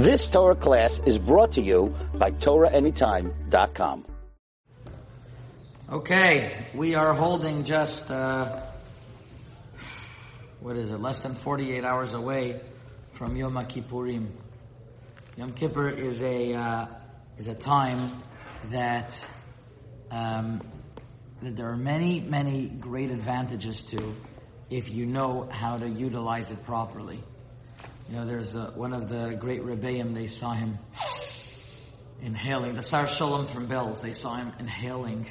This Torah class is brought to you by TorahAnytime.com. Okay, we are holding just, uh, what is it, less than 48 hours away from Yom Kippurim. Yom Kippur is a, uh, is a time that, um, that there are many, many great advantages to if you know how to utilize it properly. You know, there's a, one of the great Rebbeim, they saw him inhaling, the Sar Shalom from Belz, they saw him inhaling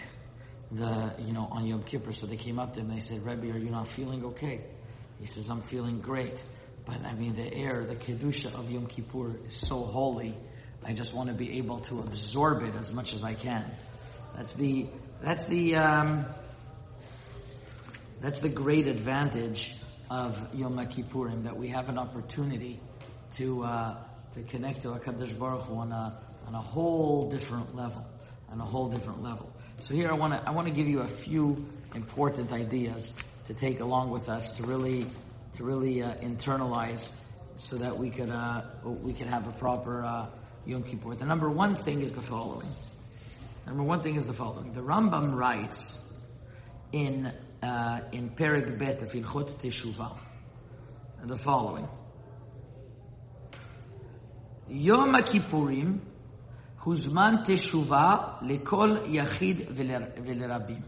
the, you know, on Yom Kippur. So they came up to him and they said, Rebbe, are you not feeling okay? He says, I'm feeling great. But I mean, the air, the Kedusha of Yom Kippur is so holy. I just want to be able to absorb it as much as I can. That's the, that's the, um, that's the great advantage of Yom Kippurim, that we have an opportunity to, uh, to connect to HaKadosh Baruch Hu on a, on a whole different level. On a whole different level. So here I want to, I want to give you a few important ideas to take along with us to really, to really uh, internalize so that we could, uh, we could have a proper, uh, Yom Kippur. The number one thing is the following. Number one thing is the following. The Rambam writes in uh, in Perek Bet of Ilchot Teshuvah the following: Yom Kippurim huzman Teshuvah lekol yachid v'lerabim.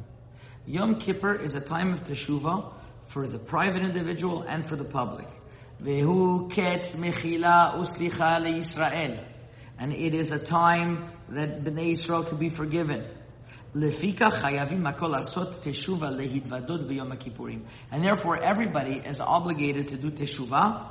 Yom Kippur is a time of Teshuvah for the private individual and for the public. Vehu ketz mechila uslicha leYisrael and it is a time that Bnei Israel could be forgiven. And therefore everybody is obligated to do teshuvah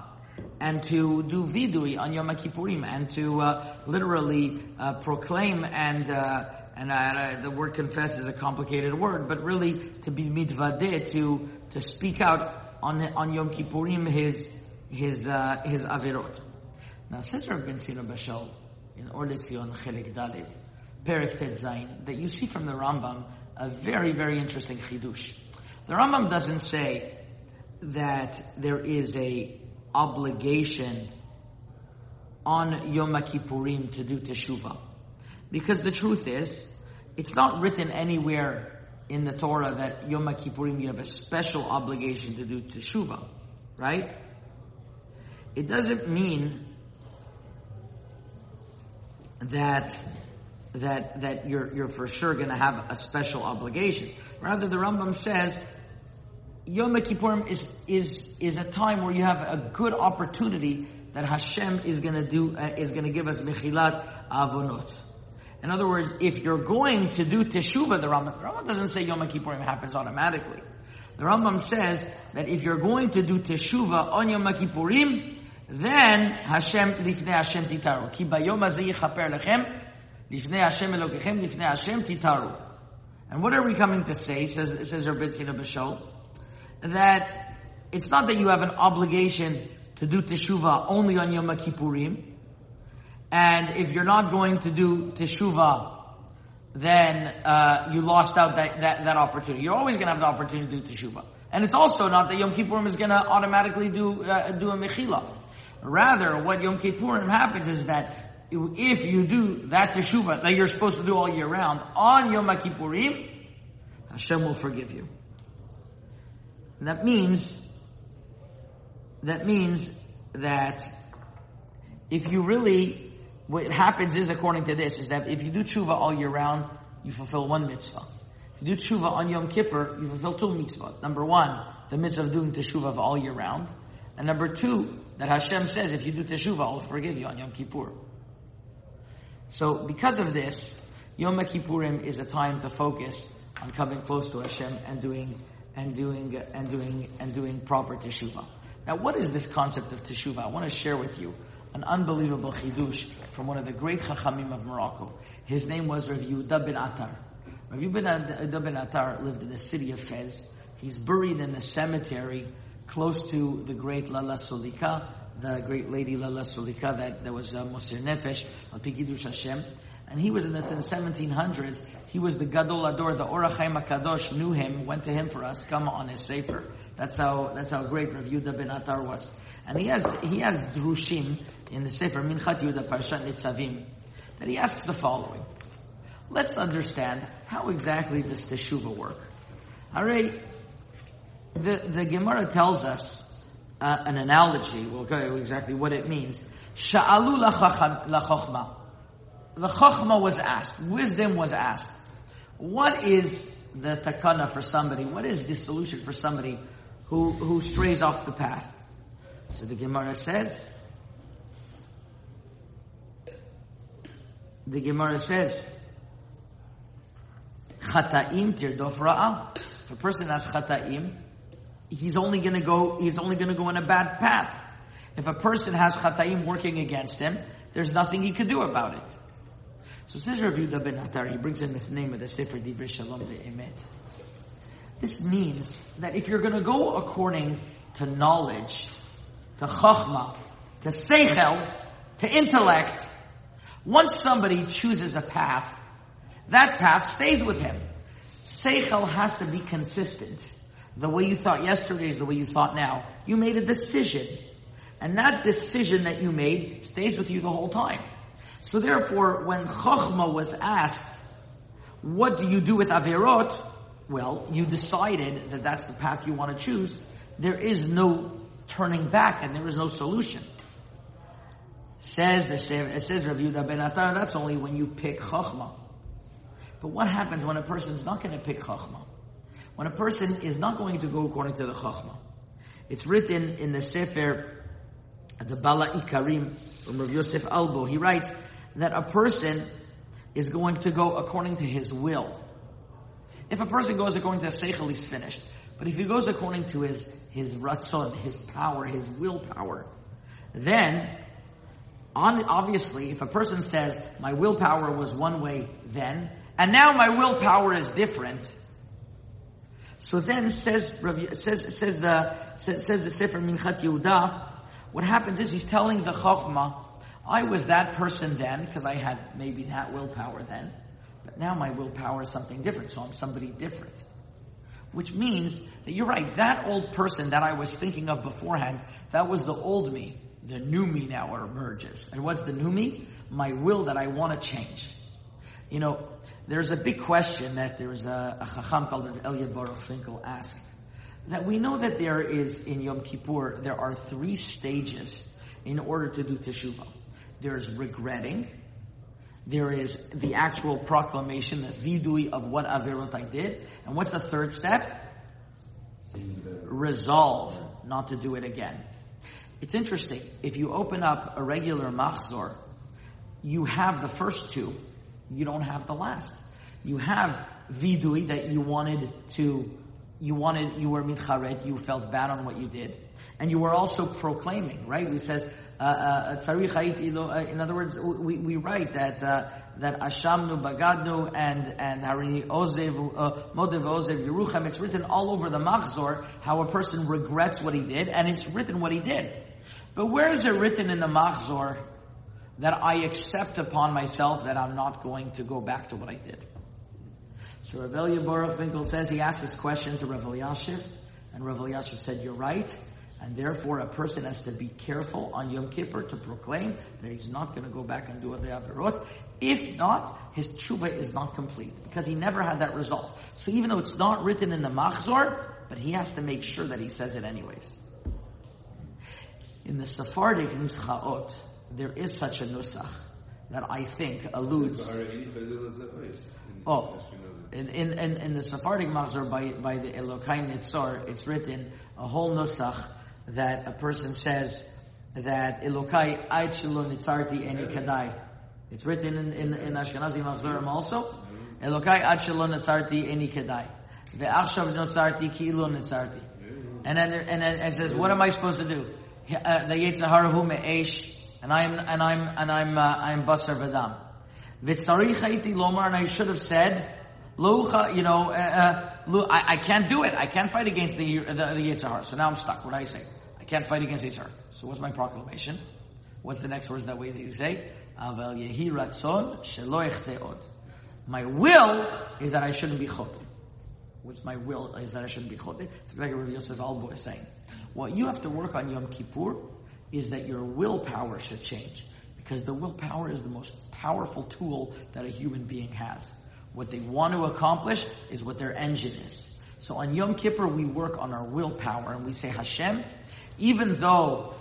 and to do vidui on Yom Kippurim and to uh, literally uh, proclaim and uh, and uh, the word confess is a complicated word, but really to be mitvadeh, to to speak out on on Yom Kippurim his his uh, his avirot. Now, says Rav Ben Zion Abba Shaul, in Or Lezion Chelik Dalit, Tet Zayin, that you see from the Rambam a very, very interesting chidush. The Rambam doesn't say that there is a obligation on Yom Kippurim to do teshuvah. Because the truth is, it's not written anywhere in the Torah that Yom Kippurim you have a special obligation to do teshuvah, right? It doesn't mean that that that you're you're for sure going to have a special obligation. Rather, the Rambam says Yom Kippurim is is is a time where you have a good opportunity that Hashem is going to do uh, is going to give us mechilat avonot. In other words, if you're going to do teshuva, the Rambam, the Rambam doesn't say Yom Kippurim happens automatically. The Rambam says that if you're going to do teshuva on Yom Kippurim, then Hashem lifnei Hashem titaru. Ki bayom lifnei Hashem elokechem lifnei Hashem. And what are we coming to say? Says says Rabbi Tzina that it's not that you have an obligation to do teshuva only on Yom Kippurim, and if you're not going to do teshuva, then uh, you lost out that, that, that opportunity. You're always going to have the opportunity to do teshuva. And it's also not that Yom Kippurim is going to automatically do uh, do a mechila. Rather, what Yom Kippurim happens is that if you do that teshuvah that you're supposed to do all year round on Yom Kippurim, Hashem will forgive you. And that means that means that if you really what happens is according to this is that if you do tshuva all year round, you fulfill one mitzvah. If you do tshuva on Yom Kippur, you fulfill two mitzvahs. Number one, the mitzvah of doing teshuva all year round. And number two, that Hashem says if you do teshuvah, I'll forgive you on Yom Kippur. So because of this, Yom Kippurim is a time to focus on coming close to Hashem and doing and doing and doing and doing proper teshuvah. Now, what is this concept of teshuvah? I want to share with you an unbelievable chidush from one of the great chachamim of Morocco. His name was Rav Yehuda ben Atar. Rav Yehuda ben Atar lived in the city of Fez. He's buried in a cemetery close to the great Lala Solika, the great lady Lala Solika that, that was uh, Mosir Nefesh, Al Pikidush Hashem. And he was in the, in the 1700s. He was the Gadol Ador, the Ohr HaChaim HaKadosh knew him, went to him for us. Askama on his Sefer. That's how that's how great Rav Yudah ben Atar was. And he has he has drushim in the Sefer Minchat Yudah Parshat Nitzavim that he asks the following. Let's understand how exactly does teshuva work. All right, the the Gemara tells us uh, an analogy. We'll go exactly what it means. Sha'alu lachachma. The chachma was asked. Wisdom was asked. What is the takana for somebody? What is the solution for somebody who, who strays off the path? So the Gemara says, the Gemara says, Chataim tirdof ra'ah. If a person has chataim, he's only gonna go, he's only gonna go in a bad path. If a person has chataim working against him, there's nothing he can do about it. So says Rav Yudah ben Atar, he brings in the name of the Sefer Divrei Shalom Emet. This means that if you're gonna go according to knowledge, to chachma, to seichel, to intellect, once somebody chooses a path, that path stays with him. Seichel has to be consistent. The way you thought yesterday is the way you thought now. You made a decision. And that decision that you made stays with you the whole time. So therefore, when Chochma was asked, what do you do with Averot? Well, you decided that that's the path you want to choose. There is no turning back and there is no solution. Says the it says Rav ben Atar, that's only when you pick Chochma. But what happens when a person's not going to pick Chochma? When a person is not going to go according to the Chachma. It's written in the Sefer, the Bala Ikarim, from Rav Yosef Albo. He writes that a person is going to go according to his will. If a person goes according to the Seichel, he's finished. But if he goes according to his, his ratzon, his power, his willpower, then, on, obviously, if a person says, my willpower was one way then, and now my willpower is different, so then says, says, says the, says, says the Sefer Minchat Yehuda, what happens is he's telling the Chokhmah, I was that person then, because I had maybe that willpower then, but now my willpower is something different, so I'm somebody different. Which means that you're right, that old person that I was thinking of beforehand, that was the old me. The new me now emerges. And what's the new me? My will that I want to change. You know, there's a big question that there's a, a Chacham called Elliot Baruch Finkel asked. That we know that there is in Yom Kippur, there are three stages in order to do Teshuvah. There's regretting, there is the actual proclamation, the vidui of what Averot I did. And what's the third step? Resolve not to do it again. It's interesting. If you open up a regular machzor, you have the first two, you don't have the last. You have vidui that you wanted to, you wanted, you were mitcharet, you felt bad on what you did. And you were also proclaiming, right? We says, uh, uh, uh, in other words, we, we write that, uh, that Ashamnu Bagadnu and, and Hari Ozev, uh, Modev Ozev Yerucham, it's written all over the Machzor how a person regrets what he did, and it's written what he did. But where is it written in the Machzor that I accept upon myself that I'm not going to go back to what I did? So Rav Baruch Finkel says he asked this question to Rav Elyashiv, and Rav Elyashiv said, you're right. And therefore, a person has to be careful on Yom Kippur to proclaim that he's not going to go back and do a Averot. If not, his tshuva is not complete because he never had that result. So even though it's not written in the Machzor, but he has to make sure that he says it anyways. In the Sephardic Nuschaot, there is such a nusach that I think alludes. Oh, in, in, in, the Sephardic Machzor by, by the Elokai Nitzor, it's written a whole nusach that a person says that Elokai Ait Shelo Nitzarti Eni Kadai. It's written in, in, in Ashkenazi Machzorim also. Elokai Ait Shelo Nitzarti Eni Kadai. Ve'achshav Nitzarti Ki'ilo Nitzarti. And then, and then it says, what am I supposed to do? Uh, the Yetzirah Hu Me'esh, and I'm, and I'm, and I'm, uh, I'm Basar Vadam. V'tzarich Haiti Lomar, and I should have said, Lucha, you know, uh, uh, I, I, can't do it. I can't fight against the, the, the Yetzer. So now I'm stuck. What do I say? I can't fight against Yetzer. So what's my proclamation? What's the next words that way that you say? Aval yehi ratzon shelo od. My will is that I shouldn't be chotim. What's my will is that I shouldn't be choteh. It's like Rabbi Yosef Albo is saying. What you have to work on Yom Kippur is that your willpower should change. Because the willpower is the most powerful tool that a human being has. What they want to accomplish is what their engine is. So on Yom Kippur, we work on our willpower and we say, Hashem, even though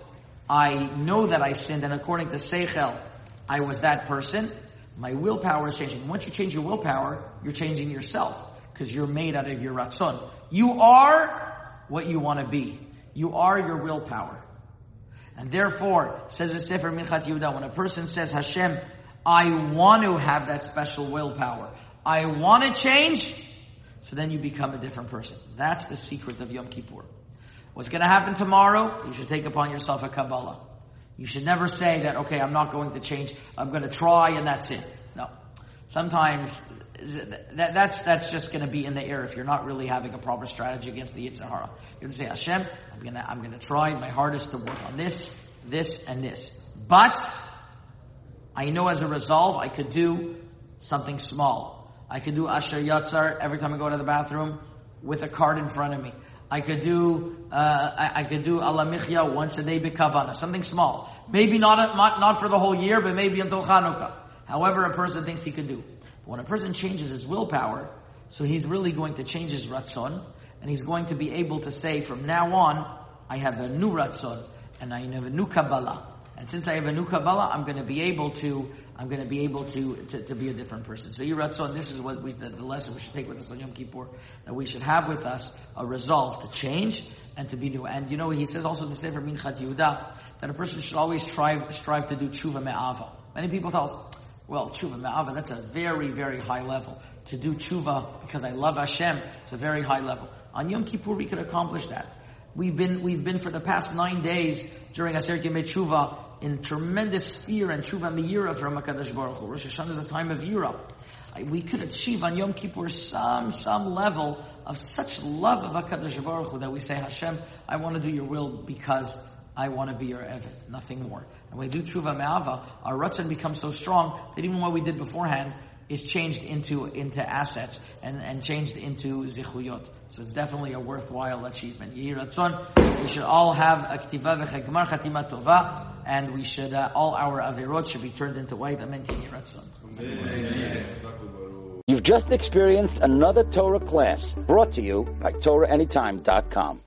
I know that I sinned and according to Seichel, I was that person, my willpower is changing. Once you change your willpower, you're changing yourself because you're made out of your ratzon. You are what you want to be. You are your willpower. And therefore, says the Sefer Minchat Yehuda, when a person says, Hashem, I want to have that special willpower. I want to change. So then you become a different person. That's the secret of Yom Kippur. What's going to happen tomorrow? You should take upon yourself a Kabbalah. You should never say that, okay, I'm not going to change. I'm going to try and that's it. No. Sometimes that, that's, that's just going to be in the air if you're not really having a proper strategy against the Yetzer Hara. You're going to say, Hashem, I'm going to, I'm going to try my hardest to work on this, this, and this. But, I know as a resolve, I could do something small. I could do Asher Yatzar every time I go to the bathroom with a card in front of me. I could do, uh, I, I, could do Al HaMichya once a day bikavana, something small. Maybe not, not, not for the whole year, but maybe until Chanukah. However a person thinks he can do. When a person changes his willpower, so he's really going to change his ratzon, and he's going to be able to say from now on, I have a new ratzon, and I have a new Kabbalah. And since I have a new Kabbalah, I'm going to be able to, I'm going to be able to, to, to be a different person. So Yiratzon, this is what we, the, the, lesson we should take with us on Yom Kippur, that we should have with us a resolve to change and to be new. And you know, he says also in the Sefer Minchat Yehuda, that a person should always strive, strive to do tshuva me'ava. Many people tell us, well, tshuva me'ava, that's a very, very high level. To do tshuva because I love Hashem, it's a very high level. On Yom Kippur, we could accomplish that. We've been, we've been for the past nine days during Aseret Yemei Tshuva in tremendous fear and tshuva miyira from HaKadosh Baruch Hu. Rosh Hashanah is a time of yira. We could achieve on Yom Kippur some, some level of such love of HaKadosh Baruch Hu that we say, Hashem, I want to do your will because I want to be your Eved, nothing more. And when we do tshuva me'ava, our ratzon becomes so strong that even what we did beforehand is changed into, into assets and, and changed into zichuyot. So it's definitely a worthwhile achievement. Yehi ratzon, we should all have a ktiva v'chegmar chatima tova, and we should, uh, all our avirot should be turned into white. Amen. You've just experienced another Torah class brought to you by TorahAnytime.com.